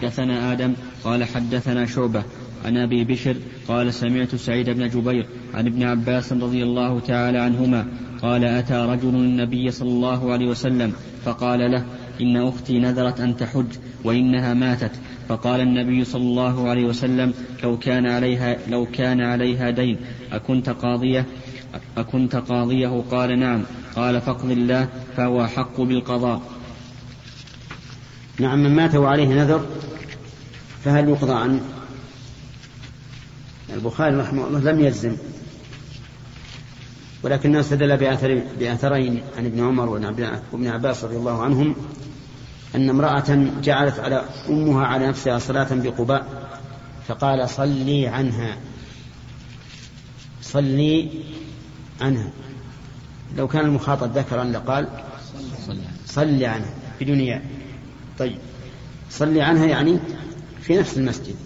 حدثنا آدم قال حدثنا شعبة عن أبي بشر قال سمعت سعيد بن جبير عن ابن عباس رضي الله تعالى عنهما قال أتى رجل النبي صلى الله عليه وسلم فقال له إن أختي نذرت أن تحج وإنها ماتت. فقال النبي صلى الله عليه وسلم لو كان عليها لو كان عليها دين أكنت قاضية؟ أكنت قاضيه؟ قال نعم. قال فاقض الله فهو أحق بالقضاء. نعم من مات وعليه نذر فهل يقضى عنه؟ البخاري رحمه الله لم يجزم ولكنه استدل بأثر بأثرين عن ابن عمر وابن عباس رضي الله عنهم أن امرأة جعلت على أمها على نفسها صلاة بقباء فقال صلي عنها. صلي عنها. لو كان المخاطب ذكرا لقال صلي عنها بدون ياء. طيب صلي عنها يعني في نفس المسجد.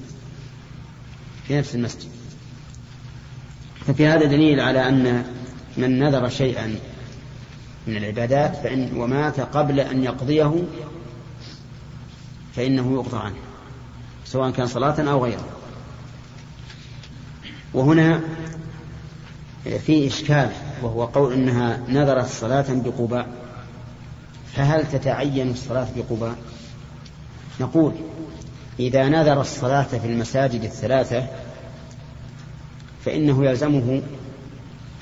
في نفس المسجد. ففي هذا دليل على أن من نذر شيئا من العبادات فإن ومات قبل أن يقضيه فإنه يقضى عنه سواء كان صلاة أو غيره. وهنا في إشكال وهو قول إنها نذرت صلاة بقباء. فهل تتعين الصلاة بقباء؟ نقول إذا نذر الصلاة في المساجد الثلاثة فإنه يلزمه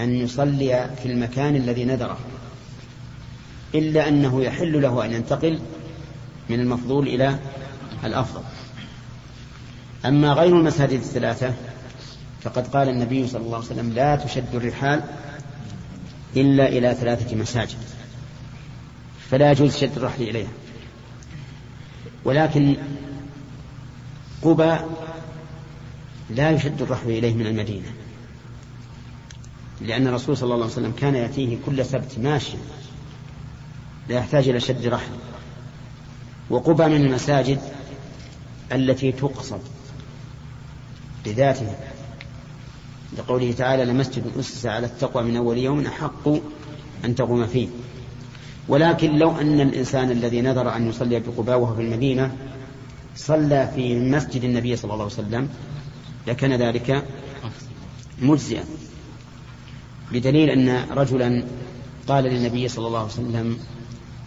أن يصلي في المكان الذي نذره إلا أنه يحل له أن ينتقل من المفضول إلى الأفضل. أما غير المساجد الثلاثة فقد قال النبي صلى الله عليه وسلم لا تشد الرحال إلا إلى ثلاثة مساجد فلا يجوز شد الرحل إليها. ولكن قبى لا يشد الرحل إليه من المدينة لأن الرسول صلى الله عليه وسلم كان يأتيه كل سبت ماشيا لا يحتاج إلى شد رحل وقبى من المساجد التي تقصد لذاتها لقوله تعالى لمسجد أسس على التقوى من أول يوم أحق أن تقوم فيه ولكن لو أن الإنسان الذي نذر أن يصلي بقباء وهو في المدينة صلى في مسجد النبي صلى الله عليه وسلم لكان ذلك مجزئا. بدليل أن رجلا قال للنبي صلى الله عليه وسلم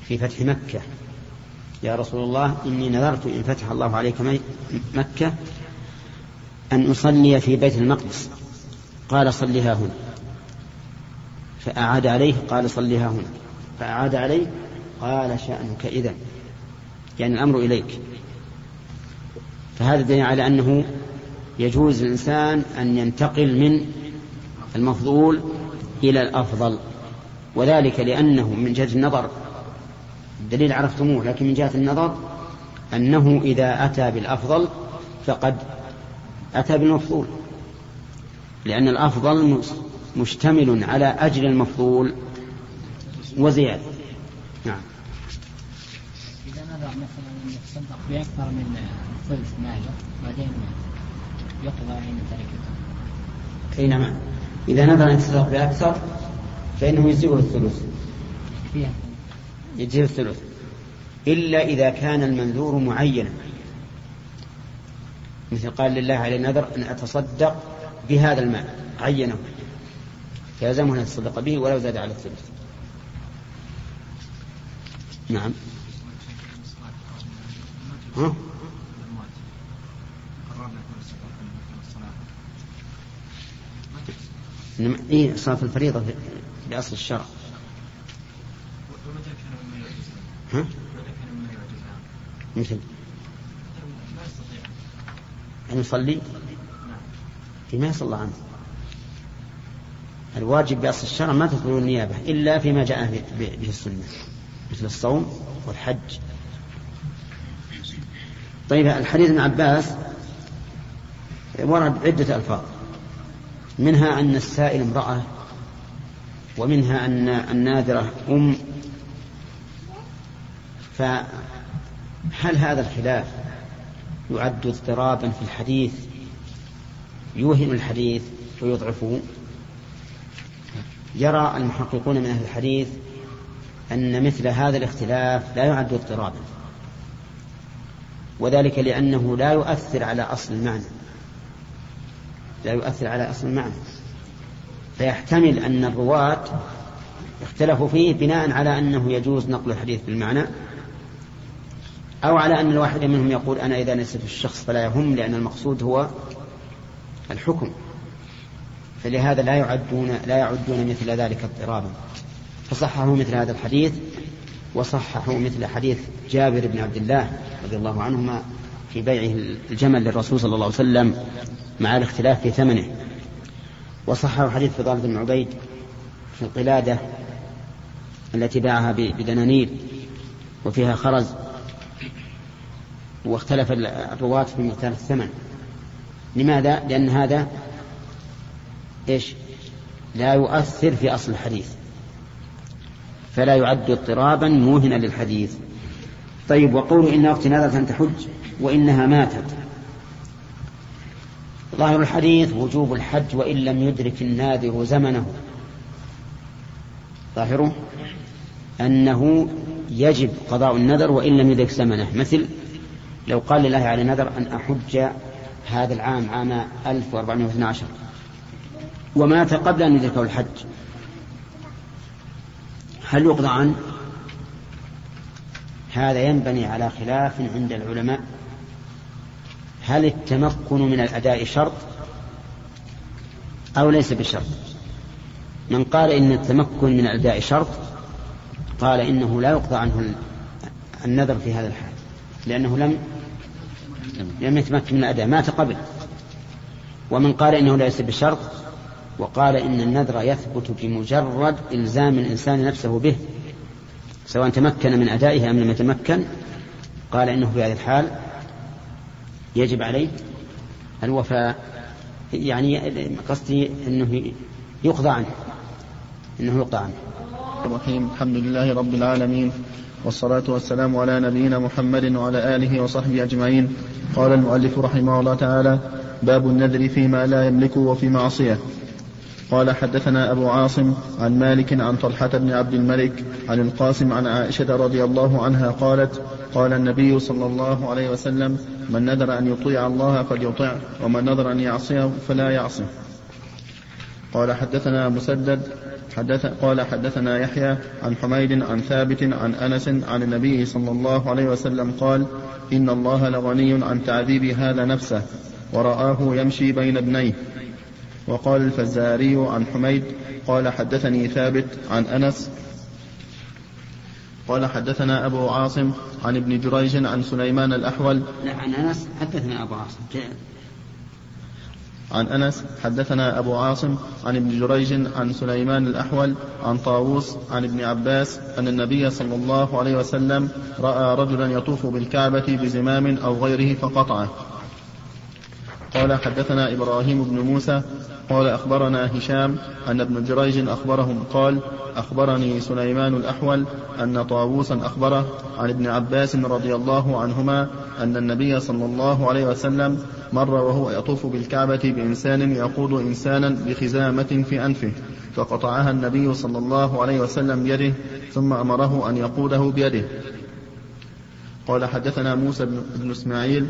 في فتح مكة يا رسول الله إني نذرت إن فتح الله عليك مكة أن أصلي في بيت المقدس. قال صلها هنا. فأعاد عليه قال صلها هنا. فأعاد عليه قال شأنك إذا يعني الأمر إليك. فهذا دليل على أنه يجوز الإنسان أن ينتقل من المفضول إلى الأفضل. وذلك لأنه من جهة النظر الدليل عرفتموه لكن من جهة النظر أنه إذا أتى بالأفضل فقد أتى بالمفضول لأن الأفضل مشتمل على أجر المفضول وزيادة. نعم. إذا نظر مثلا يتصدق بأكثر من ثلث ماله بعدين يقضى عين تركته. أي نعم. إذا نظر أن يتصدق بأكثر فإنه يجزئه الثلث. يجزئه الثلث. إلا إذا كان المنذور معينا. مثل قال لله عليه نذر أن أتصدق بهذا المال. عينه. فيلزمه أن يتصدق به ولو زاد على الثلث. نعم. ها؟ إنما إيه صلاة الفريضة بأصل الشرع. ها؟ مثل. أن يصلي؟ فيما يصلى عنه. الواجب بأصل الشرع ما تطلب النيابة إلا فيما جاء به السنة مثل الصوم والحج. طيب الحديث ابن عباس ورد عدة ألفاظ. منها أن السائل امرأة ومنها أن النادرة أم. فهل هذا الخلاف يعد اضطرابا في الحديث يوهم الحديث ويضعفه؟ يرى المحققون من أهل الحديث أن مثل هذا الاختلاف لا يعد اضطرابا. وذلك لأنه لا يؤثر على أصل المعنى. لا يؤثر على أصل المعنى. فيحتمل أن الرواة اختلفوا فيه بناء على أنه يجوز نقل الحديث بالمعنى أو على أن الواحد منهم يقول أنا إذا نسيت الشخص فلا يهم لأن المقصود هو الحكم. فلهذا لا يعدون لا يعدون مثل ذلك اضطرابا. فصححوا مثل هذا الحديث وصححوا مثل حديث جابر بن عبد الله رضي الله عنهما في بيعه الجمل للرسول صلى الله عليه وسلم مع الاختلاف في ثمنه. وصححوا حديث فضالة بن عبيد في القلادة التي باعها بدنانير وفيها خرز واختلف الرواة في مقدار الثمن. لماذا؟ لأن هذا إيش؟ لا يؤثر في أصل الحديث. فلا يعد اضطرابا موهنا للحديث. طيب أختي نذرت أن تحج؟ وإنها ماتت. ظاهر الحديث وجوب الحج وإن لم يدرك الناذر زمنه. ظاهره أنه يجب قضاء النذر وإن لم يدرك زمنه. مثل لو قال لله على نذر أن أحج هذا العام عام 1412 ومات قبل أن يدركه الحج. هل يقضى عنه؟ هذا ينبني على خلاف عند العلماء. هل التمكن من الأداء شرط أو ليس بشرط؟ من قال إن التمكن من الأداء شرط قال إنه لا يقضى عنه النذر في هذا الحال لأنه لم لم يتمكن من الأداء مات قبل. ومن قال إنه ليس بشرط وقال إن النذر يثبت بمجرد إلزام الإنسان نفسه به سواء تمكن من أدائه أم لم يتمكن قال إنه في هذه الحال يجب عليه الوفاء. يعني قصدي أنه يقضى عنه أنه يقضى عنه. الرحيم. الحمد لله رب العالمين والصلاة والسلام على نبينا محمد وعلى آله وصحبه أجمعين. قال المؤلف رحمه الله تعالى باب النذر فيما لا يملك وفي معصية. قال حدثنا أبو عاصم عن مالك عن طلحة بن عبد الملك عن القاسم عن عائشة رضي الله عنها قالت قال النبي صلى الله عليه وسلم من نذر أن يطيع الله فليطع ومن نذر أن يعصيه فلا يعصه. قال حدثنا مسدد حدث قال حدثنا يحيى عن حميد عن ثابت عن أنس عن النبي صلى الله عليه وسلم قال إن الله لغني عن تعذيب هذا نفسه ورآه يمشي بين ابنيه. وقال الفزاري عن حميد قال حدثني ثابت عن أنس قال حدثنا أبو عاصم عن ابن جريج عن سليمان الأحول لا عن أنس حدثنا أبو عاصم. عن أنس حدثنا أبو عاصم عن ابن جريج عن سليمان الأحول عن طاووس عن ابن عباس أن النبي صلى الله عليه وسلم رأى رجلا يطوف بالكعبة بزمام أو غيره فقطعه. قال حدثنا إبراهيم بن موسى قال أخبرنا هشام أن ابن جريج أخبرهم قال أخبرني سليمان الأحول أن طاووسا أخبره عن ابن عباس رضي الله عنهما أن النبي صلى الله عليه وسلم مر وهو يطوف بالكعبة بإنسان يقود إنسانا بخزامة في أنفه فقطعها النبي صلى الله عليه وسلم بيده ثم أمره أن يقوده بيده. قال حدثنا موسى بن إسماعيل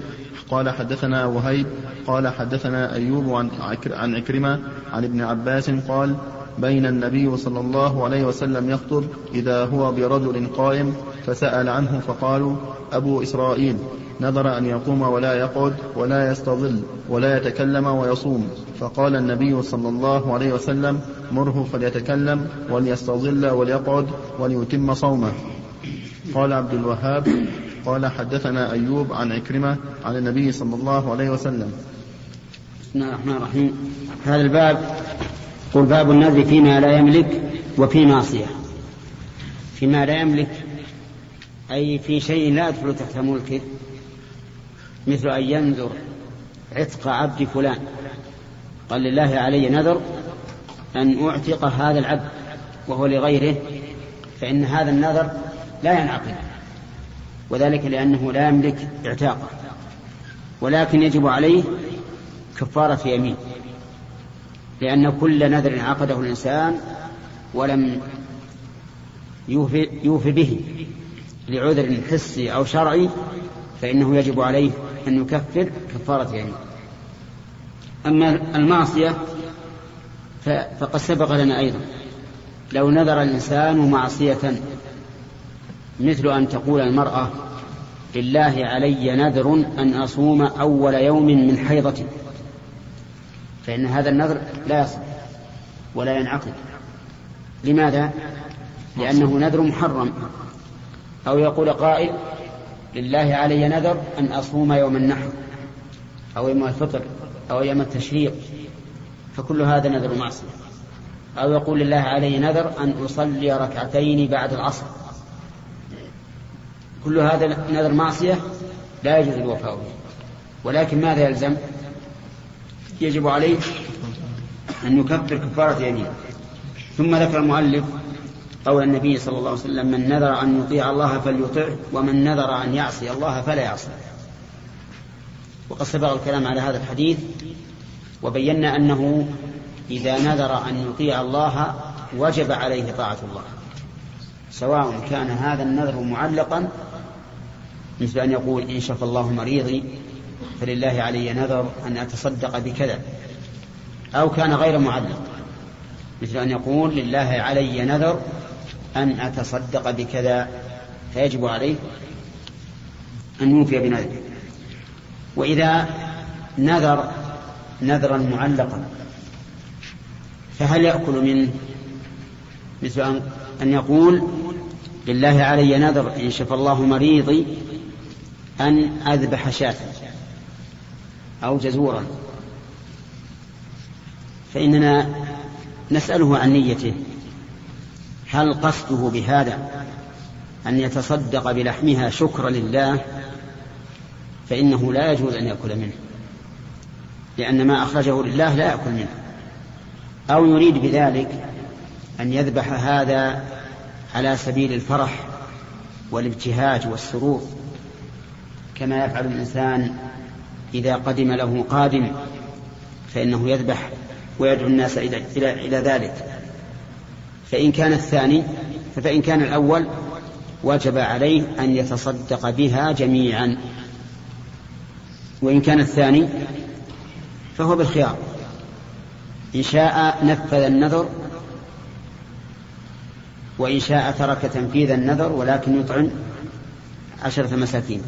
قال حدثنا وهيب قال حدثنا أيوب عن عن عكرمة عن ابن عباس قال بين النبي صلى الله عليه وسلم يخطب إذا هو برجل قائم فسأل عنه فقالوا أبو إسرائيل نذر أن يقوم ولا يقعد ولا يستظل ولا يتكلم ويصوم. فقال النبي صلى الله عليه وسلم مره فليتكلم وليستظل وليقعد وليتم صومه. قال عبد الوهاب قال حدثنا أيوب عن عكرمة عن النبي صلى الله عليه وسلم. بسم الله الرحمن الرحيم. هذا الباب قل باب النذر فيما لا يملك وفي معصية. فيما لا يملك أي في شيء لا يدخل تحت ملكه مثل أن ينذر عتق عبد فلان. قال لله علي نذر أن أعتق هذا العبد وهو لغيره فإن هذا النذر لا ينعقد. وذلك لأنه لا يملك اعتاقه ولكن يجب عليه كفارة يمين لأن كل نذر عقده الإنسان ولم يوفي, يوفي به لعذر حسي أو شرعي فإنه يجب عليه أن يكفر كفارة يمين. أما المعصية فقد سبق لنا أيضا لو نذر الإنسان معصية مثل أن تقول المرأة لله علي نذر أن أصوم أول يوم من حيضتي. فإن هذا النذر لا يصح ولا ينعقد. لماذا؟ لأنه نذر محرم. أو يقول قائل لله علي نذر أن أصوم يوم النحر أو يوم الفطر أو يوم التشريق. فكل هذا نذر معصية. أو يقول لله علي نذر أن أصلي ركعتين بعد العصر. كل هذا نذر معصية لا يجوز الوفاء به. ولكن ماذا يلزم؟ يجب عليه أن يكفر كفارة يمين. ثم ذكر المؤلف قول النبي صلى الله عليه وسلم من نذر أن يطيع الله فليطعه ومن نذر أن يعصي الله فلا يعصي. وقد سبق الكلام على هذا الحديث وبينا أنه إذا نذر أن يطيع الله وجب عليه طاعة الله. سواء كان هذا النذر معلقا مثل أن يقول إن شفى الله مريضي فلله علي نذر أن أتصدق بكذا أو كان غير معلق. مثل أن يقول لله علي نذر أن أتصدق بكذا فيجب عليه أن يوفي بنذره وإذا نذر نذرا معلقا فهل يأكل منه؟ مثل أن يقول لله علي نذر إن شفى الله مريضي أن أذبح شاة أو جزورا. فإننا نسأله عن نيته هل قصده بهذا أن يتصدق بلحمها شكرا لله؟ فإنه لا يجوز أن يأكل منه لأن ما أخرجه لله لا يأكل منه. أو يريد بذلك أن يذبح هذا على سبيل الفرح والابتهاج والسرور. كما يفعل الإنسان إذا قدم له قادم فإنه يذبح ويدعو الناس إلى, إلى, إلى ذلك. فإن كان الثاني فإن كان الأول وجب عليه أن يتصدق بها جميعا. وإن كان الثاني فهو بالخيار. إن شاء نفذ النذر وإن شاء ترك تنفيذ النذر ولكن يطعم عشرة مساكين.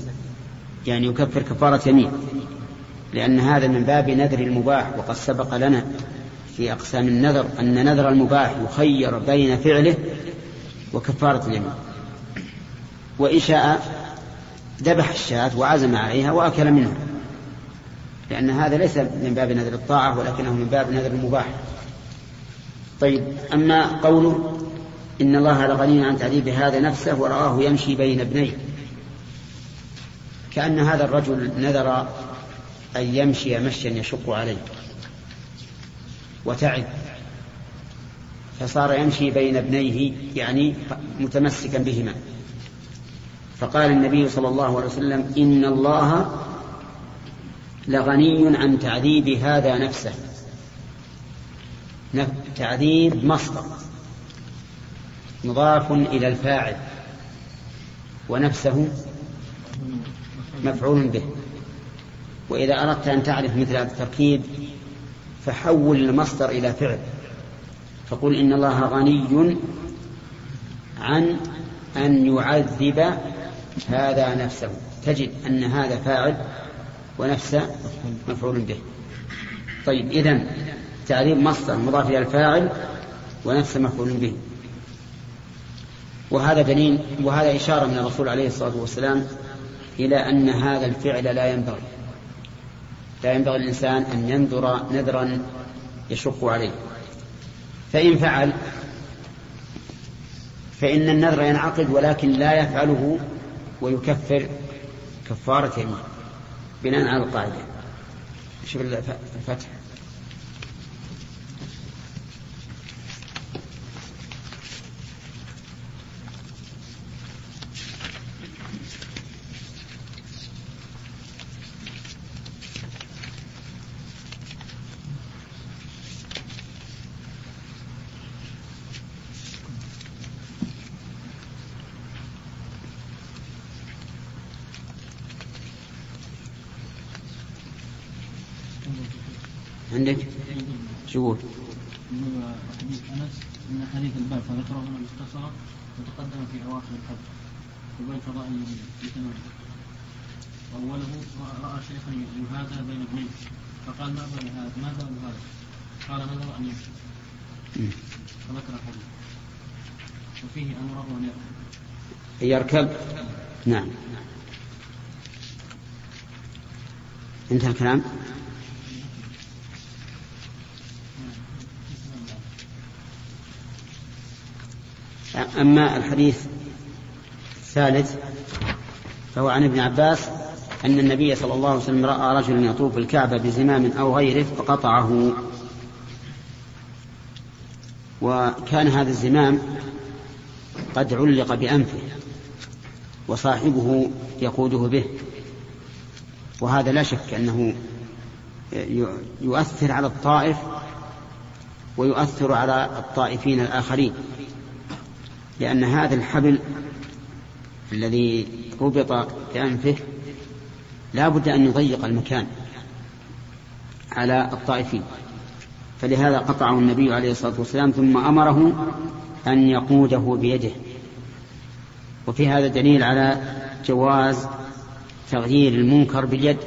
يعني يكفر كفارة يمين. لأن هذا من باب نذر المباح وقد سبق لنا في أقسام النذر أن نذر المباح يخير بين فعله وكفارة اليمين. وإن شاء ذبح الشاة وعزم عليها وأكل منها. لأن هذا ليس من باب نذر الطاعة ولكنه من باب نذر المباح. طيب أما قوله إن الله لغني عن تعذيب هذا نفسه ورآه يمشي بين ابنيه. كأن هذا الرجل نذر أن يمشي مشيا يشق عليه وتعب فصار يمشي بين ابنيه يعني متمسكا بهما. فقال النبي صلى الله عليه وسلم إن الله لغني عن تعذيب هذا نفسه. تعذيب مصدر مضاف إلى الفاعل ونفسه مفعول به. وإذا أردت أن تعرف مثل هذا التركيب فحول المصدر إلى فعل. فقل إن الله غني عن أن يعذب هذا نفسه. تجد أن هذا فاعل ونفسه مفعول به. طيب إذن تعريب مصدر مضاف إلى الفاعل ونفسه مفعول به. وهذا دليل وهذا إشارة من الرسول عليه الصلاة والسلام إلى أن هذا الفعل لا ينبغي. لا ينبغي الإنسان أن ينذر نذرا يشق عليه. فإن فعل فإن النذر ينعقد ولكن لا يفعله ويكفر كفارة يمين بناء على القاعدة. شوف الفتح. شو يقول؟ حديث أنس إن حديث الباب فذكره هنا مختصرا وتقدم في أواخر الحج. وبين فضائل النبي في تمام أوله راى شيخا يهادى بين ابنيه فقال ما بال هذا؟ ما بال هذا؟ قال نظر ان يمشي فذكر الحديث وفيه امره ان يركب يركب نعم. انتهى الكلام؟ أما الحديث الثالث فهو عن ابن عباس أن النبي صلى الله عليه وسلم رأى رجلا يطوف الكعبة بزمام أو غيره فقطعه. وكان هذا الزمام قد علق بأنفه وصاحبه يقوده به. وهذا لا شك أنه يؤثر على الطائف ويؤثر على الطائفين الآخرين. لأن هذا الحبل الذي ربط بأنفه لا بد أن يضيق المكان على الطائفين. فلهذا قطعه النبي عليه الصلاة والسلام ثم أمره أن يقوده بيده. وفي هذا دليل على جواز تغيير المنكر باليد.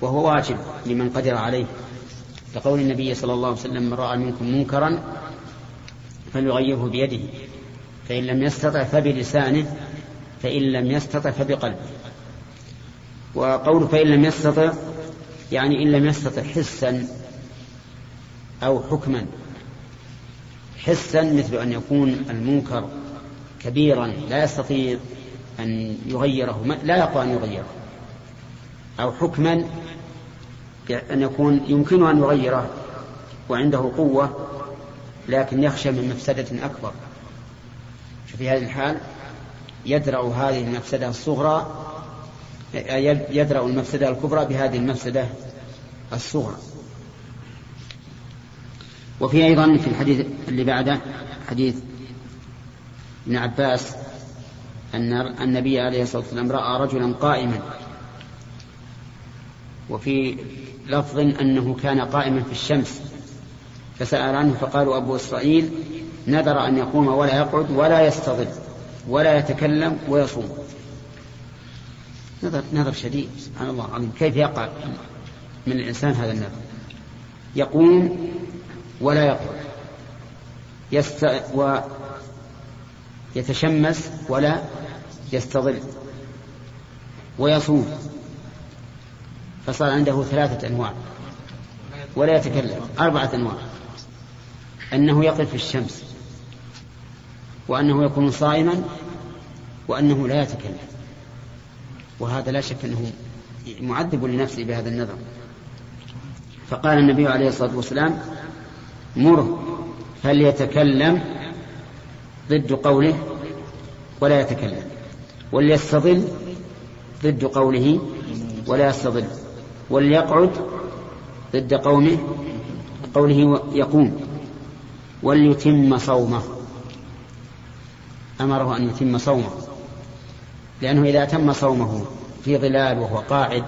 وهو واجب لمن قدر عليه. لقول النبي صلى الله عليه وسلم من رأى منكم منكرا فليغيره بيده. فإن لم يستطع فبلسانه فإن لم يستطع فبقلبه. وقول فإن لم يستطع يعني إن لم يستطع حسا أو حكما. حسا مثل أن يكون المنكر كبيرا لا يستطيع أن يغيره لا يقوى أن يغيره. أو حكما أن يكون يمكنه أن يغيره وعنده قوة لكن يخشى من مفسدة أكبر. ففي هذه الحال يدرأ هذه المفسدة الصغرى يدرأ المفسدة الكبرى بهذه المفسدة الصغرى. وفي أيضا في الحديث اللي بعده حديث ابن عباس أن النبي عليه الصلاة والسلام رأى رجلا قائما. وفي لفظ أنه كان قائما في الشمس. فسأل عنه فقالوا أبو إسرائيل نذر أن يقوم ولا يقعد ولا يستظل ولا يتكلم ويصوم. نذر نذر شديد سبحان الله العظيم. كيف يقع من الإنسان هذا النذر؟ يقوم ولا يقعد. يست ويتشمس ولا يستظل ويصوم. فصار عنده ثلاثة أنواع ولا يتكلم أربعة أنواع. أنه يقف في الشمس وأنه يكون صائما وأنه لا يتكلم. وهذا لا شك أنه معذب لنفسه بهذا النظر. فقال النبي عليه الصلاة والسلام مره فليتكلم ضد قوله ولا يتكلم وليستظل ضد قوله ولا يستظل وليقعد ضد قومه قوله يقوم. وليتم صومه. أمره أن يتم صومه. لأنه إذا تم صومه في ظلال وهو قاعد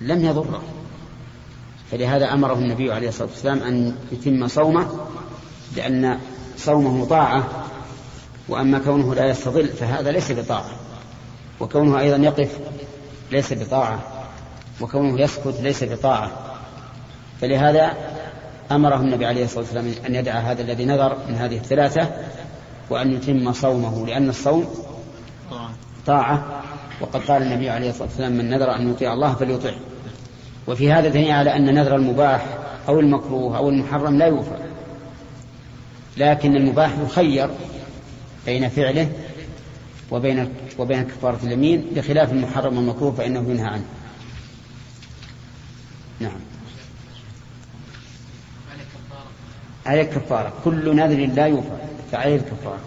لم يضره. فلهذا أمره النبي عليه الصلاة والسلام أن يتم صومه لأن صومه طاعة وأما كونه لا يستظل فهذا ليس بطاعة. وكونه أيضا يقف ليس بطاعة وكونه يسكت ليس بطاعة. فلهذا أمره النبي عليه الصلاة والسلام أن يدع هذا الذي نذر من هذه الثلاثة وأن يتم صومه لأن الصوم طاعة وقد قال النبي عليه الصلاة والسلام من نذر أن يطيع الله فليطعه وفي هذا دليل على أن نذر المباح أو المكروه أو المحرم لا يوفى لكن المباح يخير بين فعله وبين وبين كفارة اليمين بخلاف المحرم والمكروه فإنه ينهى عنه. نعم. عليه كفارة كل نذر لا يوفى. فعليه الكفارة.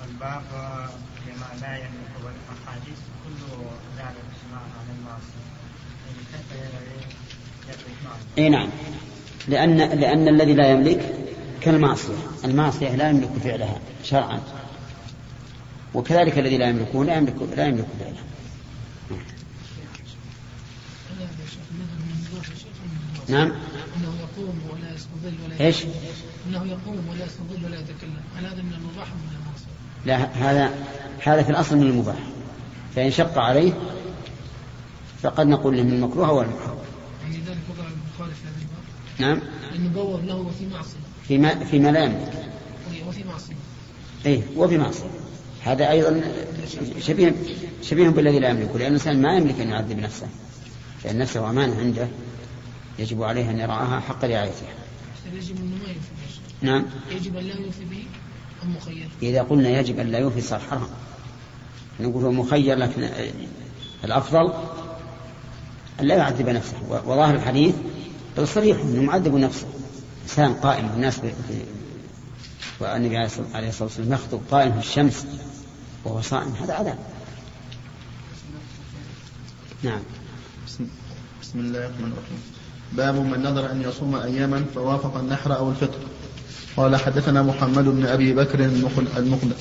والباب لما لا يملك والأحاديث كل ذلك عن المعصية إي نعم. لأن لأن الذي لا يملك كالمعصية. المعصية لا يملك فعلها شرعا. وكذلك الذي لا يملكه لا يملك لا يملك فعلها. نعم. إنه يقوم ولا يستظل ولا؟ يتكلم. إنه يقوم ولا يستظل ولا يتكلم. هل هذا من المباح أم من المعصيه؟ لا هذا هذا في الأصل من المباح. فإن شق عليه فقد نقول له من المكروه أو المكروه. يعني ذلك وضع البخاري في هذا الباب؟ نعم. انه بوب له وفي معصية. فيما فيما لا يملك وفي معصية. اي وفي معصية. هذا أيضا شبيه شبيه بالذي لا يملكه لأن الإنسان ما يملك أن يعذب نفسه. لأن نفسه أمانة عنده يجب عليه أن يرعاها حق رعايتها ما يوفي به؟ نعم. يجب أن لا يوفي به أم مخير؟ إذا قلنا يجب أن لا يوفي صار حرام. نقول هو مخير لكن الأفضل أن لا يعذب نفسه. وظاهر الحديث صريح أنه معذب نفسه. إنسان قائم ب- والنبي عليه الصلاة والسلام يخطب قائم في الشمس وهو صائم. هذا عذاب. نعم. بسم, بسم الله الرحمن الرحيم. باب من نظر أن يصوم أياما فوافق النحر أو الفطر. قال حدثنا محمد بن أبي بكر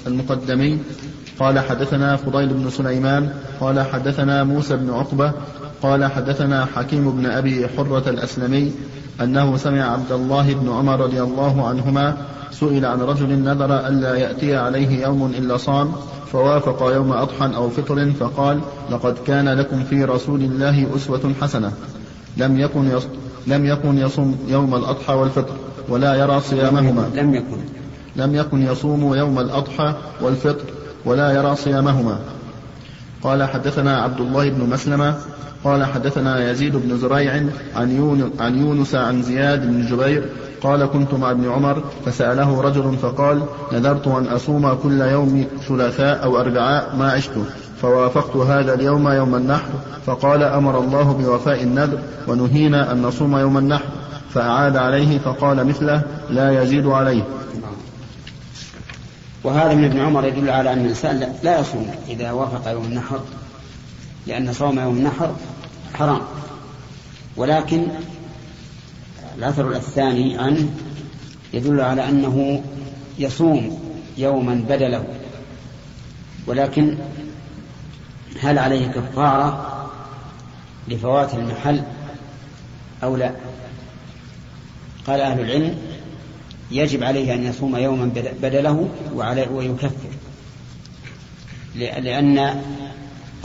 المقدمي. قال حدثنا فضيل بن سليمان. قال حدثنا موسى بن عقبة. قال حدثنا حكيم بن أبي حرة الأسلمي أنه سمع عبد الله بن عمر رضي الله عنهما سئل عن رجل نذر ألا يأتي عليه يوم إلا صام فوافق يوم أضحى أو فطر فقال لقد كان لكم في رسول الله أسوة حسنة. لم يكن. لم يكن يصوم يوم الأضحى والفطر ولا يرى صيامهما لم يكن لم يكن يصوم يوم الأضحى والفطر ولا يرى صيامهما قال حدثنا عبد الله بن مسلمة قال حدثنا يزيد بن زريع عن يونس عن زياد بن جبير قال كنت مع ابن عمر فسأله رجل فقال نذرت أن أصوم كل يوم ثلاثاء أو أربعاء ما عشت فوافقت هذا اليوم يوم النحر فقال أمر الله بوفاء النذر ونهينا أن نصوم يوم النحر. فأعاد عليه فقال مثله لا يزيد عليه. وهذا من ابن عمر يدل على أن الإنسان لا- يصوم إذا وافق يوم النحر لأن صوم يوم النحر حرام. ولكن الأثر الثاني عنه يدل على أنه يصوم يوما بدله. ولكن هل عليه كفارة لفوات المحل أو لا؟ قال أهل العلم يجب عليه أن يصوم يوما بد- بدله ويكفر. لأ- لأن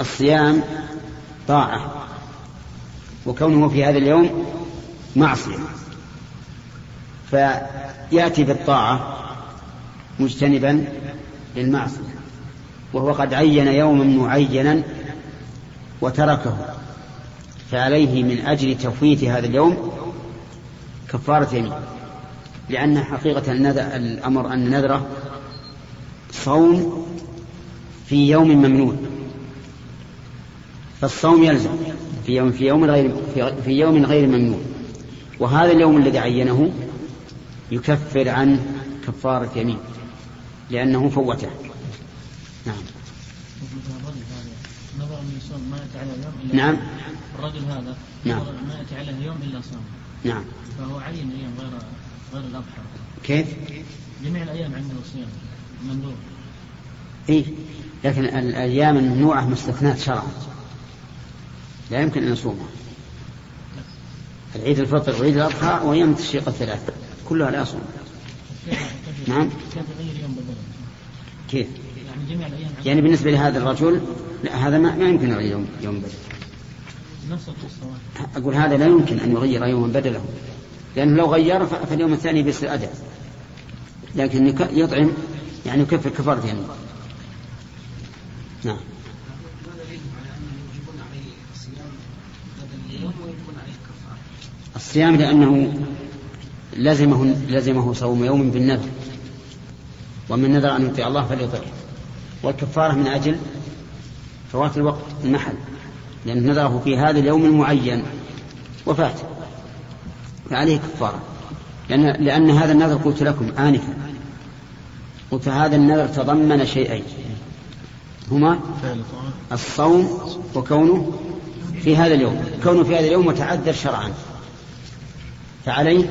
الصيام طاعة وكونه في هذا اليوم معصية. فيأتي بالطاعة مجتنبا للمعصية وهو قد عين يوما معينا وتركه فعليه من أجل تفويت هذا اليوم كفارة يمين لأن حقيقة الأمر أن نذره صوم في يوم ممنون فالصوم يلزم في يوم في يوم غير في, يوم غير ممنون وهذا اليوم الذي عينه يكفر عن كفارة يمين لأنه فوته. نعم. مثل الرجل هذا نظر ما يأتي يوم إلا نعم. الرجل هذا نعم. ما يأتي عليه يوم إلا صام. نعم. فهو عين أيام غير غير الأضحى. كيف؟ جميع الأيام عنده صيام مندوب إيه. لكن ال- الأيام الممنوعة مستثناة شرعا. لا يمكن أن نصومها العيد الفطر وعيد الأضحى وأيام التشريق الثلاث كلها لا كيف نعم. كيف؟ يعني بالنسبة لهذا الرجل لا هذا ما, ما يمكن يغير يوم يوم واحد. أقول هذا لا يمكن أن يغير يوما بدله لأنه لو غير فاليوم الثاني بيصير أداء لكن يطعم يعني يكفر كفارة يعني نعم الصيام لأنه لزمه لزمه صوم يوم بالنذر. ومن نذر أن يطيع الله فليطيعه. والكفارة من أجل فوات الوقت المحل لأن نذره في هذا اليوم المعين وفات. فعليه كفارة. لأن, لأن هذا النذر قلت لكم آنفا. قلت هذا النذر تضمن شيئين. هما الصوم وكونه في هذا اليوم كونه في هذا اليوم متعذر شرعا. فعليه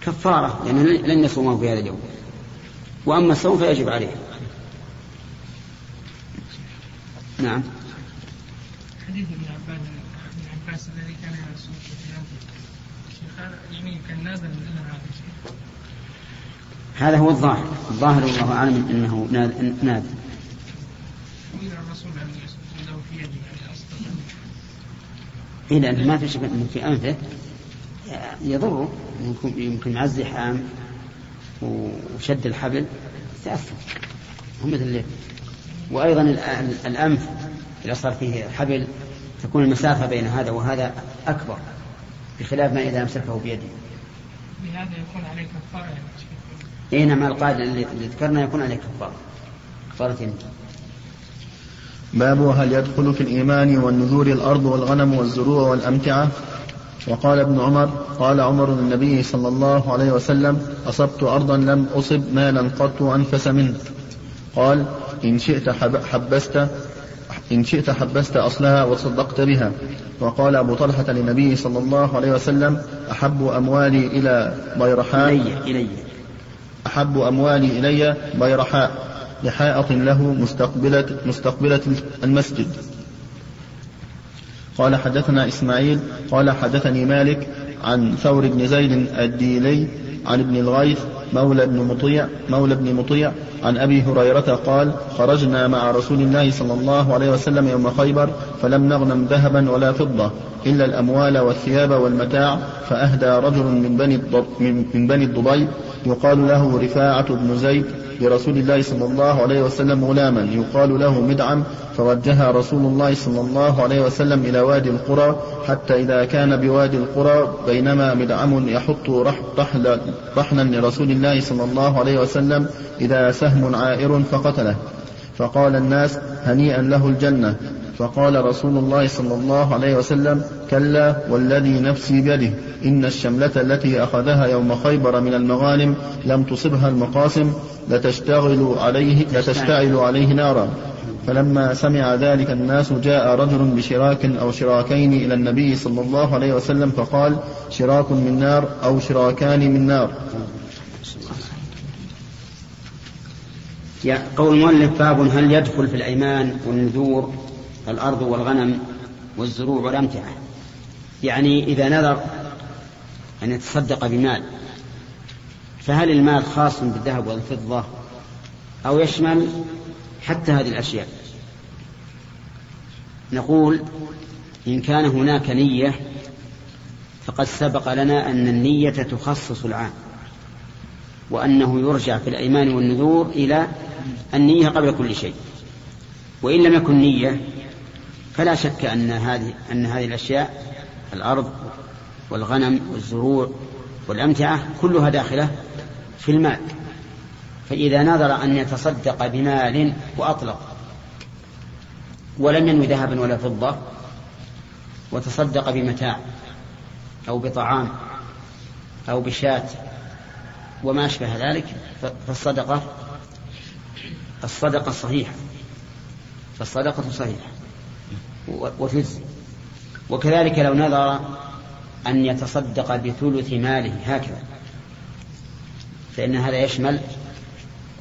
كفارة لأنه لن يصومه في هذا اليوم. وأما الصوم فيجب عليه. نعم. حديث ابن عباس ابن عباس الذي كان يصوم في يعني كان نازل من هذا الشيء. هذا هو الظاهر. الظاهر والله أعلم أنه وإلى الرسول أن يسجده في يده يعني أصلا إيه لأنه ما في شك أنه في أنفه. يضره يمكن يمكن مع الزحام وشد الحبل تأثر مثل الليل وأيضا الأ- الأنف إذا صار فيه حبل تكون المسافة بين هذا وهذا أكبر بخلاف ما إذا أمسكه بيده بهذا يكون عليه كفارة يعني شيخ. إيه نعم القاعدة اللي اللي ذكرنا يكون عليه كفارة كفارة يمين. باب هل يدخل في الإيمان والنذور الأرض والغنم والزروع والأمتعة وقال ابن عمر قال عمر للنبي صلى الله عليه وسلم أصبت أرضا لم أصب مالا قط أنفس منه. قال إن شئت حب- حبست إن شئت حبست أصلها وصدقت بها. وقال أبو طلحة للنبي صلى الله عليه وسلم أحب أموالي إلى بيرحاء. إلي إلي. أحب أموالي إلي بيرحاء. لحائط له مستقبلة, مستقبلة المسجد. قال حدثنا إسماعيل قال حدثني مالك عن ثور بن زيد الديلي عن ابن الغيث مولى بن مطيع مولى بن مطيع عن أبي هريرة قال خرجنا مع رسول الله صلى الله عليه وسلم يوم خيبر فلم نغنم ذهبا ولا فضة إلا الأموال والثياب والمتاع فأهدى رجل من بني من بني الضبيب يقال له رفاعة بن زيد لرسول الله صلى الله عليه وسلم غلاما. يقال له مدعم فوجه رسول الله صلى الله عليه وسلم إلى وادي القرى حتى إذا كان بوادي القرى بينما مدعم يحط رح رحل رحلا لرسول الله صلى الله عليه وسلم إذا سهم عائر فقتله. فقال الناس هنيئا له الجنة. فقال رسول الله صلى الله عليه وسلم كلا والذي نفسي بيده إن الشملة التي أخذها يوم خيبر من المغانم لم تصبها المقاسم لتشتغل عليه لتشتعل عليه نارا. فلما سمع ذلك الناس جاء رجل بشراك أو شراكين إلى النبي صلى الله عليه وسلم فقال شراك من نار أو شراكان من نار. قول المؤلف باب هل يدخل في الأيمان والنذور الأرض والغنم والزروع والأمتعة؟ يعني إذا نذر أن يتصدق بمال فهل المال خاص بالذهب والفضة أو يشمل حتى هذه الأشياء؟ نقول إن كان هناك نية فقد سبق لنا أن النية تخصص العام. وأنه يرجع في الأيمان والنذور إلى النية قبل كل شيء. وإن لم يكن نية فلا شك أن هذه أن هذه الأشياء الأرض والغنم والزروع والأمتعة كلها داخلة في المال. فإذا نظر أن يتصدق بمال وأطلق ولم ينوي ذهبا ولا فضة وتصدق بمتاع أو بطعام أو بشاة وما أشبه ذلك فالصدقة الصدقة صحيحة فالصدقة صحيحة وتجزي. وكذلك لو نظر أن يتصدق بثلث ماله هكذا فإن هذا يشمل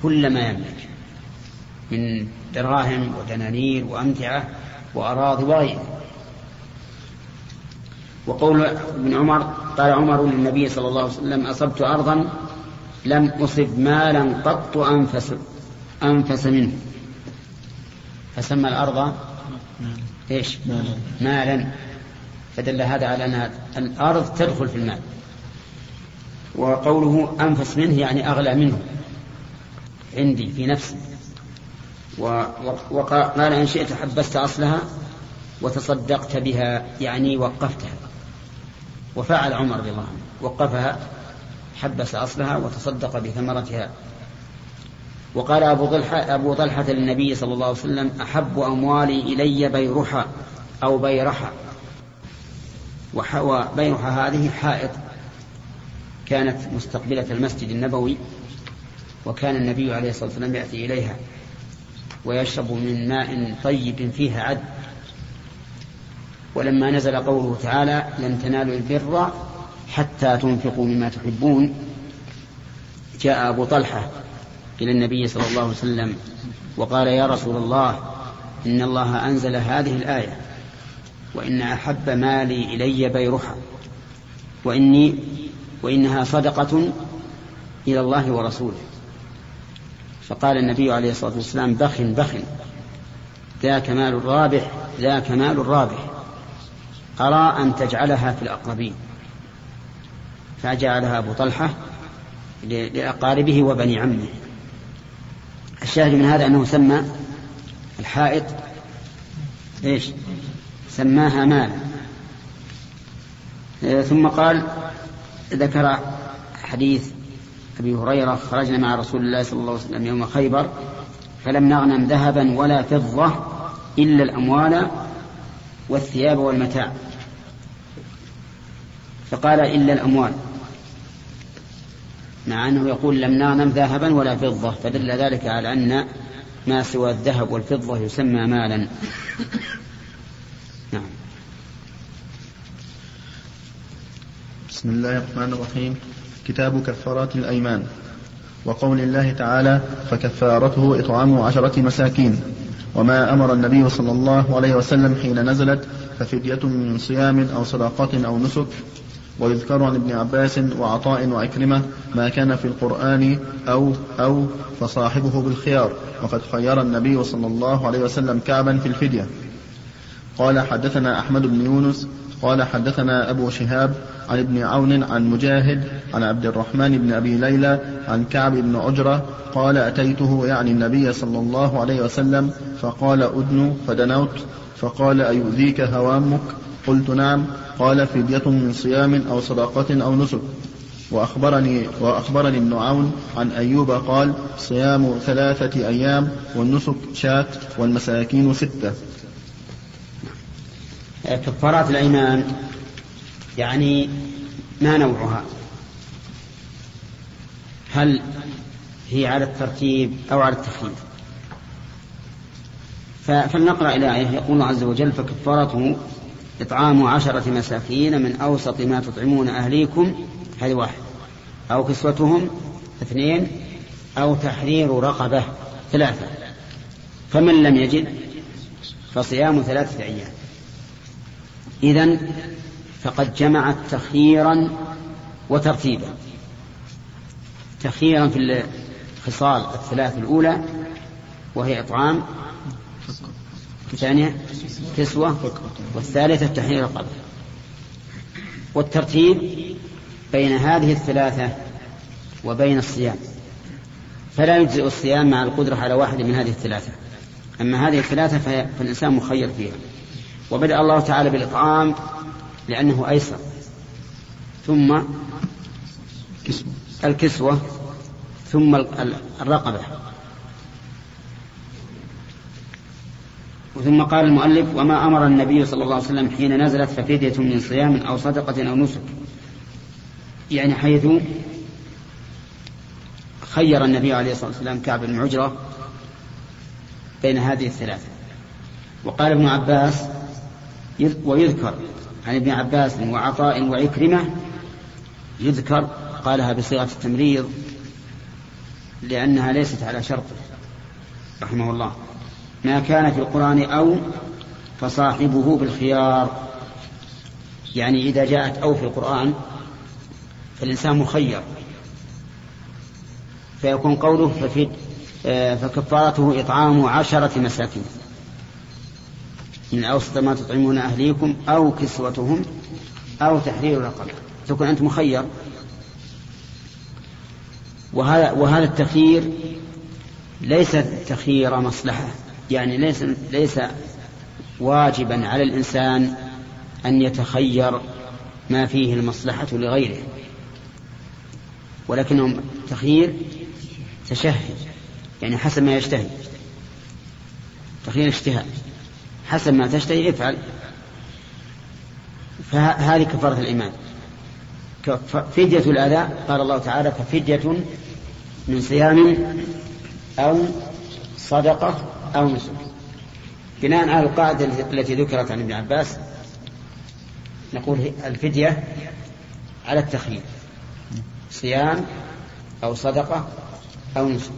كل ما يملك من دراهم ودنانير وأمتعة وأراضي وغيرها. وقول ابن عمر قال عمر للنبي صلى الله عليه وسلم أصبت أرضا لم أصب مالا قط أنفس أنفس منه. فسمى الأرض إيش؟ مالا. فدل هذا على أن الأرض تدخل في المال. وقوله أنفس منه يعني أغلى منه. عندي في نفسي. وقال إن شئت حبست أصلها وتصدقت بها يعني وقفتها. وفعل عمر رضي الله عنه. وقفها حبس أصلها وتصدق بثمرتها. وقال أبو طلحة, أبو طلحة للنبي صلى الله عليه وسلم أحب أموالي إلي بيرحى أو بيرحى وبيرحى هذه حائط كانت مستقبلة المسجد النبوي وكان النبي عليه الصلاة والسلام يأتي إليها ويشرب من ماء طيب فيها عد. ولما نزل قوله تعالى لن تنالوا البر حتى تنفقوا مما تحبون. جاء أبو طلحة إلى النبي صلى الله عليه وسلم وقال يا رسول الله إن الله أنزل هذه الآية وإن أحب مالي إلي بيرحى وإني وإنها صدقة إلى الله ورسوله. فقال النبي عليه الصلاة والسلام بخ بخ ذاك مال رابح ذاك مال رابح أرى أن تجعلها في الأقربين؟ فجعلها أبو طلحة لأقاربه وبني عمه. الشاهد من هذا أنه سمى الحائط إيش؟ سماها مال. ثم قال ذكر حديث أبي هريرة خرجنا مع رسول الله صلى الله عليه وسلم يوم خيبر فلم نغنم ذهبا ولا فضة إلا الأموال والثياب والمتاع. فقال إلا الأموال. مع أنه يقول لم نغنم ذهبا ولا فضة فدل ذلك على أن ما سوى الذهب والفضة يسمى مالا. نعم. بسم الله الرحمن الرحيم. كتاب كفارات الأيمان. وقول الله تعالى فكفارته إطعام عشرة مساكين وما أمر النبي صلى الله عليه وسلم حين نزلت ففدية من صيام أو صدقة أو نسك ويذكر عن ابن عباس وعطاء وعكرمة ما كان في القرآن أو أو فصاحبه بالخيار وقد خير النبي صلى الله عليه وسلم كعبا في الفدية. قال حدثنا أحمد بن يونس قال حدثنا أبو شهاب عن ابن عون عن مجاهد عن عبد الرحمن بن أبي ليلى عن كعب بن عجرة قال أتيته يعني النبي صلى الله عليه وسلم فقال أدن فدنوت فقال أيؤذيك هوامك؟ قلت نعم قال فدية من صيام أو صدقة أو نسك. وأخبرني, وأخبرني ابن عون عن أيوب قال صيام ثلاثة أيام والنسك شاة والمساكين ستة. كفارات الأيمان يعني ما نوعها؟ هل هي على الترتيب أو على التخييم فلنقرأ إلى آية. يقول الله عز وجل فكفارته إطعام عشرة مساكين من أوسط ما تطعمون أهليكم هذه واحد. أو كسوتهم اثنين أو تحرير رقبة ثلاثة. فمن لم يجد فصيام ثلاثة أيام. إذن فقد جمعت تخييرا وترتيبا. تخييرا في الخصال الثلاث الأولى وهي إطعام الثانية كسوة والثالثة تحرير القبر. والترتيب بين هذه الثلاثة وبين الصيام. فلا يجزئ الصيام مع القدرة على واحد من هذه الثلاثة. أما هذه الثلاثة فالإنسان مخير فيها. وبدأ الله تعالى بالإطعام لأنه أيسر. ثم الكسوة ثم الرقبة. ثم قال المؤلف وما أمر النبي صلى الله عليه وسلم حين نزلت ففدية من صيام أو صدقة أو نسك. يعني حيث خير النبي عليه الصلاة والسلام كعب بن عجرة بين هذه الثلاثة. وقال ابن عباس ويذكر عن ابن عباس وعطاء وعكرمة يذكر قالها بصيغة التمريض لأنها ليست على شرطه رحمه الله. ما كان في القرآن أو فصاحبه بالخيار. يعني إذا جاءت أو في القرآن فالإنسان مخير فيكون قوله ففي فكفارته إطعام عشرة مساكين. من أوسط ما تطعمون أهليكم أو كسوتهم أو تحرير رقبة تكون أنت مخير. وهذا وهذا التخيير ليس تخيير مصلحة. يعني ليس ليس واجبا على الإنسان أن يتخير ما فيه المصلحة لغيره ولكنه تخيير تشهي يعني حسب ما يشتهي تخيير اشتهاء حسب ما تشتهي افعل. فهذه كفارة الإيمان. فدية الأذى قال الله تعالى ففدية من صيام أو صدقة أو نسك بناء على القاعدة التي ذكرت عن ابن عباس نقول الفدية على التخيير. صيام أو صدقة أو نسك.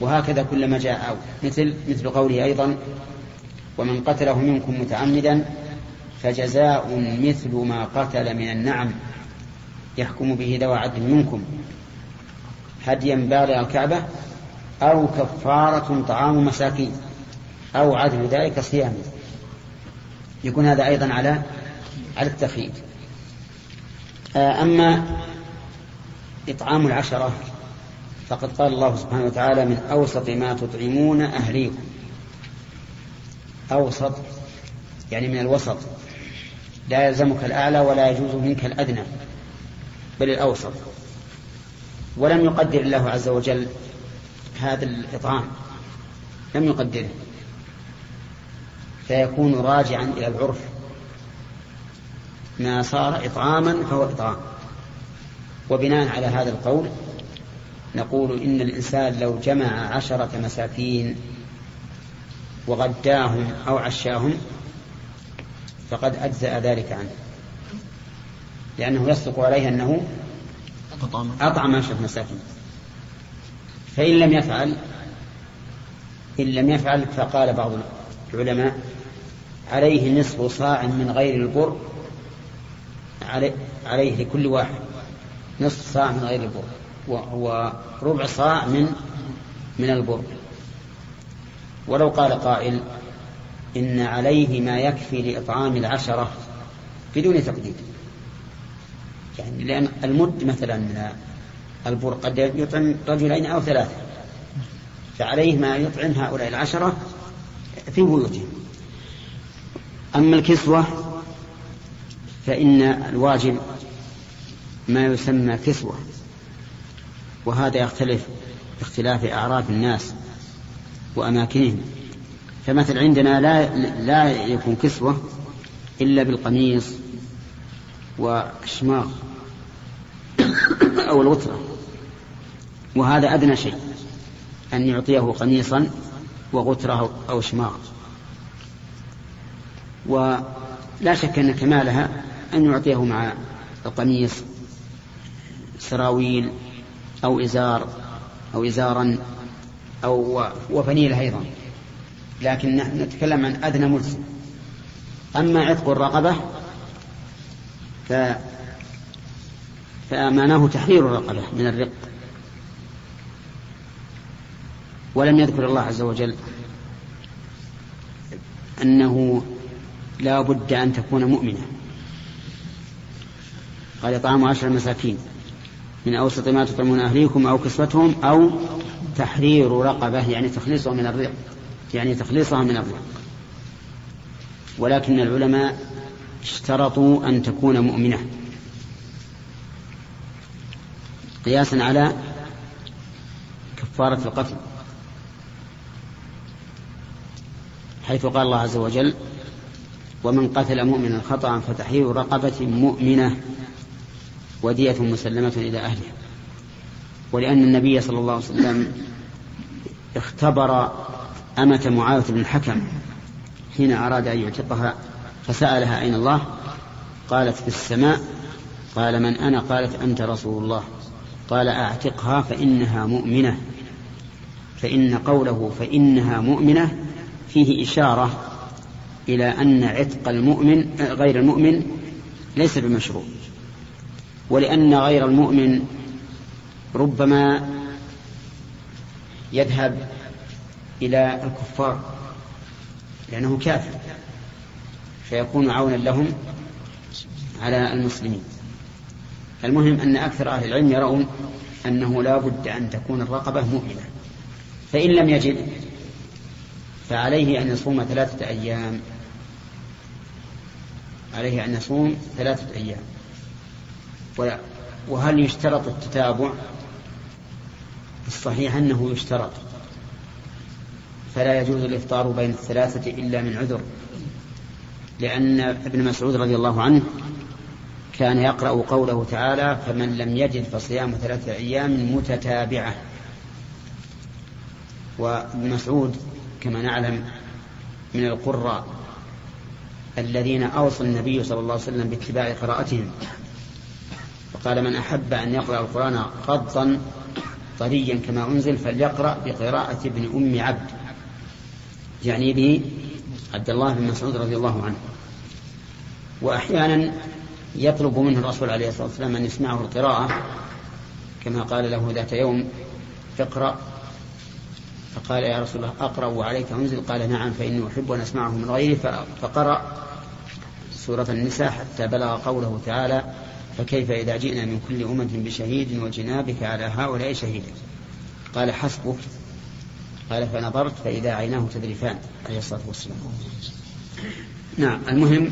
وهكذا كلما جاء أو. مثل مثل قوله أيضا ومن قتله منكم متعمدا فجزاء مثل ما قتل من النعم يحكم به ذوى عدل منكم. هديا بالغ الكعبة أو كفارة طعام مساكين أو عدل ذلك صيام. يكون هذا أيضا على على التخييد أما إطعام العشرة فقد قال الله سبحانه وتعالى من أوسط ما تطعمون أهليكم. أوسط يعني من الوسط. لا يلزمك الأعلى ولا يجوز منك الأدنى بل الأوسط. ولم يقدر الله عز وجل هذا الإطعام لم يقدره فيكون راجعا إلى العرف. ما صار إطعاما فهو إطعام. وبناء على هذا القول نقول إن الإنسان لو جمع عشرة مساكين وغداهم أو عشاهم فقد أجزأ ذلك عنه. لأنه يصدق عليه أنه أطعم. عشرة مساكين. فإن لم يفعل إن لم يفعل فقال بعض العلماء عليه نصف صاع من غير البر عليه لكل واحد نصف صاع من غير البر وربع صاع من من البر. ولو قال قائل إن عليه ما يكفي لإطعام العشرة بدون تقدير يعني لأن المد مثلا من البر قد يطعم رجلين أو ثلاثة فعليه ما يطعم هؤلاء العشرة في بيوتهم. أما الكسوة فإن الواجب ما يسمى كسوة وهذا يختلف باختلاف أعراف الناس وأماكنهم. فمثل عندنا لا لا يكون كسوة إلا بالقميص والشماغ أو الوترة وهذا أدنى شيء أن يعطيه قميصا وغترة أو شماغ. ولا شك أن كمالها أن يعطيه مع القميص سراويل أو إزار أو إزارا أو وفنيلة أيضا. لكن نتكلم عن أدنى ملزم. أما عتق الرقبة ف فمعناه تحرير الرقبة من الرق. ولم يذكر الله عز وجل أنه لا بد أن تكون مؤمنة. قال إطعام عشر مساكين من أوسط ما تطعمون أهليكم أو كسوتهم أو تحرير رقبة يعني تخليصها من الرق يعني تخليصها من الرق ولكن العلماء اشترطوا أن تكون مؤمنة. قياسا على كفارة القتل. حيث قال الله عز وجل ومن قتل مؤمنا خطأ فتحرير رقبة مؤمنة ودية مسلمة إلى أهلها ولأن النبي صلى الله عليه وسلم اختبر أمة معاوية بن الحكم حين أراد أن يعتقها فسألها أين الله؟ قالت في السماء. قال من أنا؟ قالت أنت رسول الله. قال أعتقها فإنها مؤمنة. فإن قوله فإنها مؤمنة فيه إشارة إلى أن عتق المؤمن غير المؤمن ليس بمشروع ولأن غير المؤمن ربما يذهب إلى الكفار لأنه كافر فيكون عونا لهم على المسلمين. المهم أن أكثر أهل العلم يرون أنه لا بد أن تكون الرقبة مؤمنة فإن لم يجد فعليه أن يصوم ثلاثة أيام. عليه أن يصوم ثلاثة أيام. وهل يشترط التتابع؟ الصحيح أنه يشترط. فلا يجوز الإفطار بين الثلاثة إلا من عذر. لأن ابن مسعود رضي الله عنه كان يقرأ قوله تعالى فمن لم يجد فصيام ثلاثة أيام متتابعة. وابن مسعود كما نعلم من القراء الذين أوصى النبي صلى الله عليه وسلم باتباع قراءتهم. وقال من أحب أن يقرأ القرآن غضا طريا كما أنزل فليقرأ بقراءة ابن أم عبد. يعني به عبد الله بن مسعود رضي الله عنه. وأحيانا يطلب منه الرسول عليه الصلاة والسلام أن يسمعه القراءة كما قال له ذات يوم اقرأ فقال يا رسول الله أقرأ وعليك أنزل. قال نعم فإني أحب أن أسمعه من غيري. فقرأ سورة النساء حتى بلغ قوله تعالى فكيف إذا جئنا من كل أمة بشهيد وجئنا بك على هؤلاء شهيدا قال حسبك. قال فنظرت فإذا عيناه تذرفان. عليه الصلاة والسلام. نعم المهم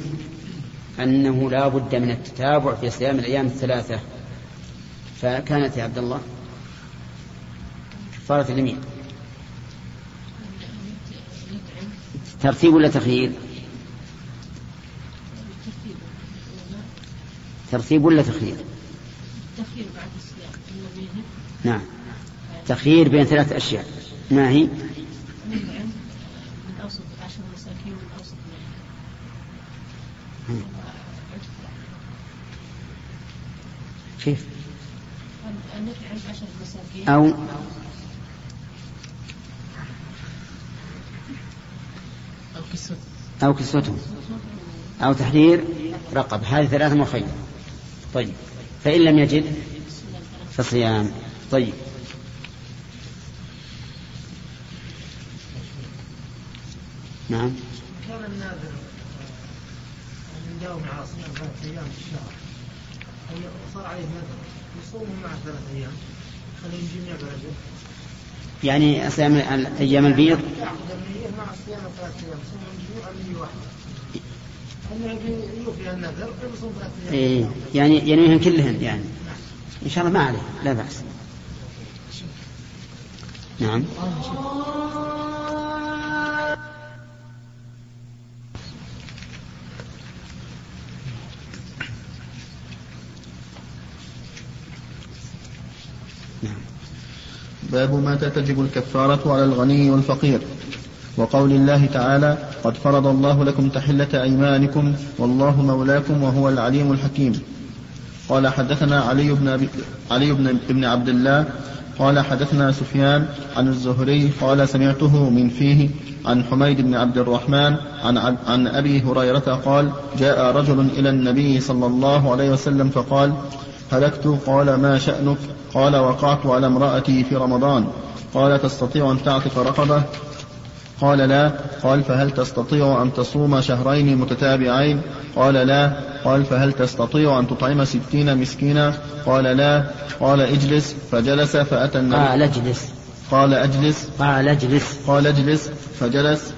أنه لا بد من التتابع في صيام الأيام الثلاثة. فكانت يا عبد الله كفارة اليمين. ترتيب ولا تخيير؟ ترتيب ولا تخيير؟ نعم. تخيير بين ثلاث أشياء. ما هي؟ كيف؟ أو كسوة أو كسوتهم. أو تحرير رقب. هذه ثلاثة مخير طيب. فإن لم يجد فصيام. طيب. نعم. كان الناذر صيام ثلاثة أيام في الشهر عليه يصوم ثلاثة أيام بلده يعني أيام البيض. مع صيام إيه يعني ينويهن كلهن يعني. إن شاء الله ما عليه لا بأس. نعم. نعم. باب متى تجب الكفارة على الغني والفقير. وقول الله تعالى قد فرض الله لكم تحلة أيمانكم والله مولاكم وهو العليم الحكيم. قال حدثنا علي بن أبي علي بن ابن عبد الله قال حدثنا سفيان عن الزهري قال سمعته من فيه عن حميد بن عبد الرحمن عن عن أبي هريرة قال جاء رجل إلى النبي صلى الله عليه وسلم فقال هلكت؟ قال ما شأنك؟ قال وقعت على امرأتي في رمضان. قال تستطيع أن تعتق رقبة؟ قال لا. قال فهل تستطيع أن تصوم شهرين متتابعين؟ قال لا. قال فهل تستطيع أن تطعم ستين مسكينا؟ قال لا. قال اجلس. فجلس فأتى النبي. قال اجلس. قال أجلس. قال اجلس. قال اجلس. فجلس.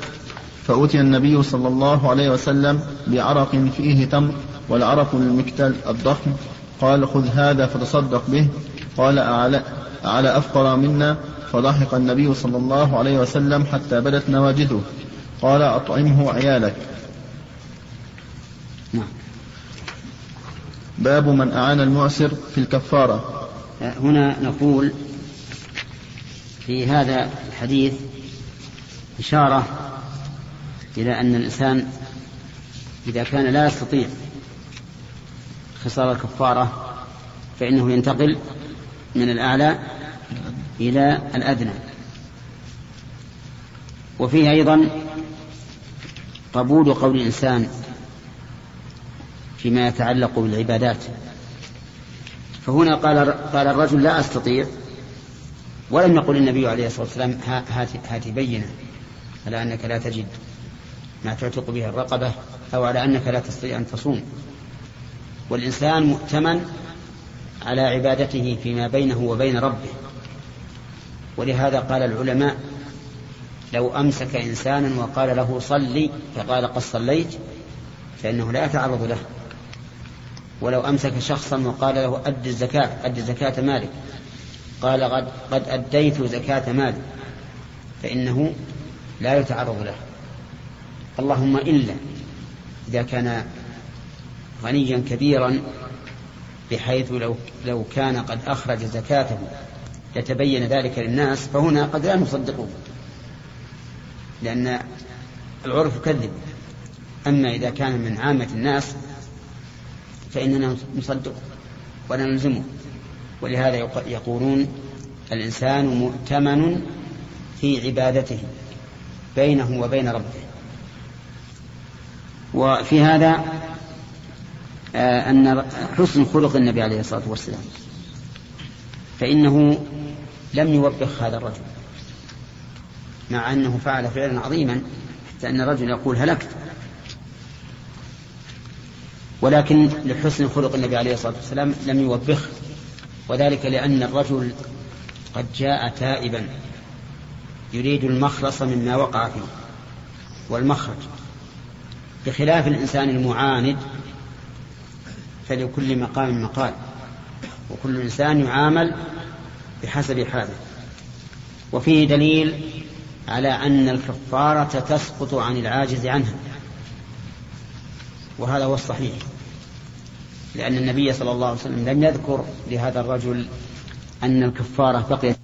فأتي النبي صلى الله عليه وسلم بعرق فيه تمر والعرق المكتل الضخم. قال خذ هذا فتصدق به. قال أعلى, أعلى أفقر منا؟ فضحك النبي صلى الله عليه وسلم حتى بدت نواجذه. قال أطعمه عيالك. نعم. باب من أعان المعسر في الكفارة. هنا نقول في هذا الحديث إشارة إلى أن الإنسان إذا كان لا يستطيع خصال الكفارة فإنه ينتقل من الأعلى إلى الأدنى. وفيه أيضا قبول قول الإنسان فيما يتعلق بالعبادات. فهنا قال قال الرجل لا أستطيع ولم يقل النبي عليه الصلاة والسلام هات, هات بينة على أنك لا تجد ما تعتق به الرقبة أو على أنك لا تستطيع أن تصوم. والإنسان مؤتمن على عبادته فيما بينه وبين ربه. ولهذا قال العلماء لو أمسك إنسانا وقال له صلي فقال قد صليت فإنه لا يتعرض له. ولو أمسك شخصا وقال له أد الزكاة أد زكاة مالك قال قد, قد أديت زكاة مالي فإنه لا يتعرض له. اللهم إلا إذا كان غنيا كبيرا بحيث لو لو كان قد أخرج زكاته يتبين ذلك للناس فهنا قد لا نصدقه لأن العرف يكذب أما إذا كان من عامة الناس فإننا نصدقه ولا نلزمه ولهذا يقولون الإنسان مؤتمن في عبادته بينه وبين ربه. وفي هذا آه، أن حسن خلق النبي عليه الصلاة والسلام. فإنه لم يوبخ هذا الرجل مع أنه فعل فعلا عظيما حتى أن الرجل يقول هلكت. ولكن لحسن خلق النبي عليه الصلاة والسلام لم يوبخه وذلك لأن الرجل قد جاء تائبا يريد المخلص مما وقع فيه والمخرج. بخلاف الإنسان المعاند فلكل مقام مقال. وكل إنسان يعامل بحسب حاله. وفيه دليل على أن الكفارة تسقط عن العاجز عنها. وهذا هو الصحيح. لأن النبي صلى الله عليه وسلم لم يذكر لهذا الرجل أن الكفارة بقيت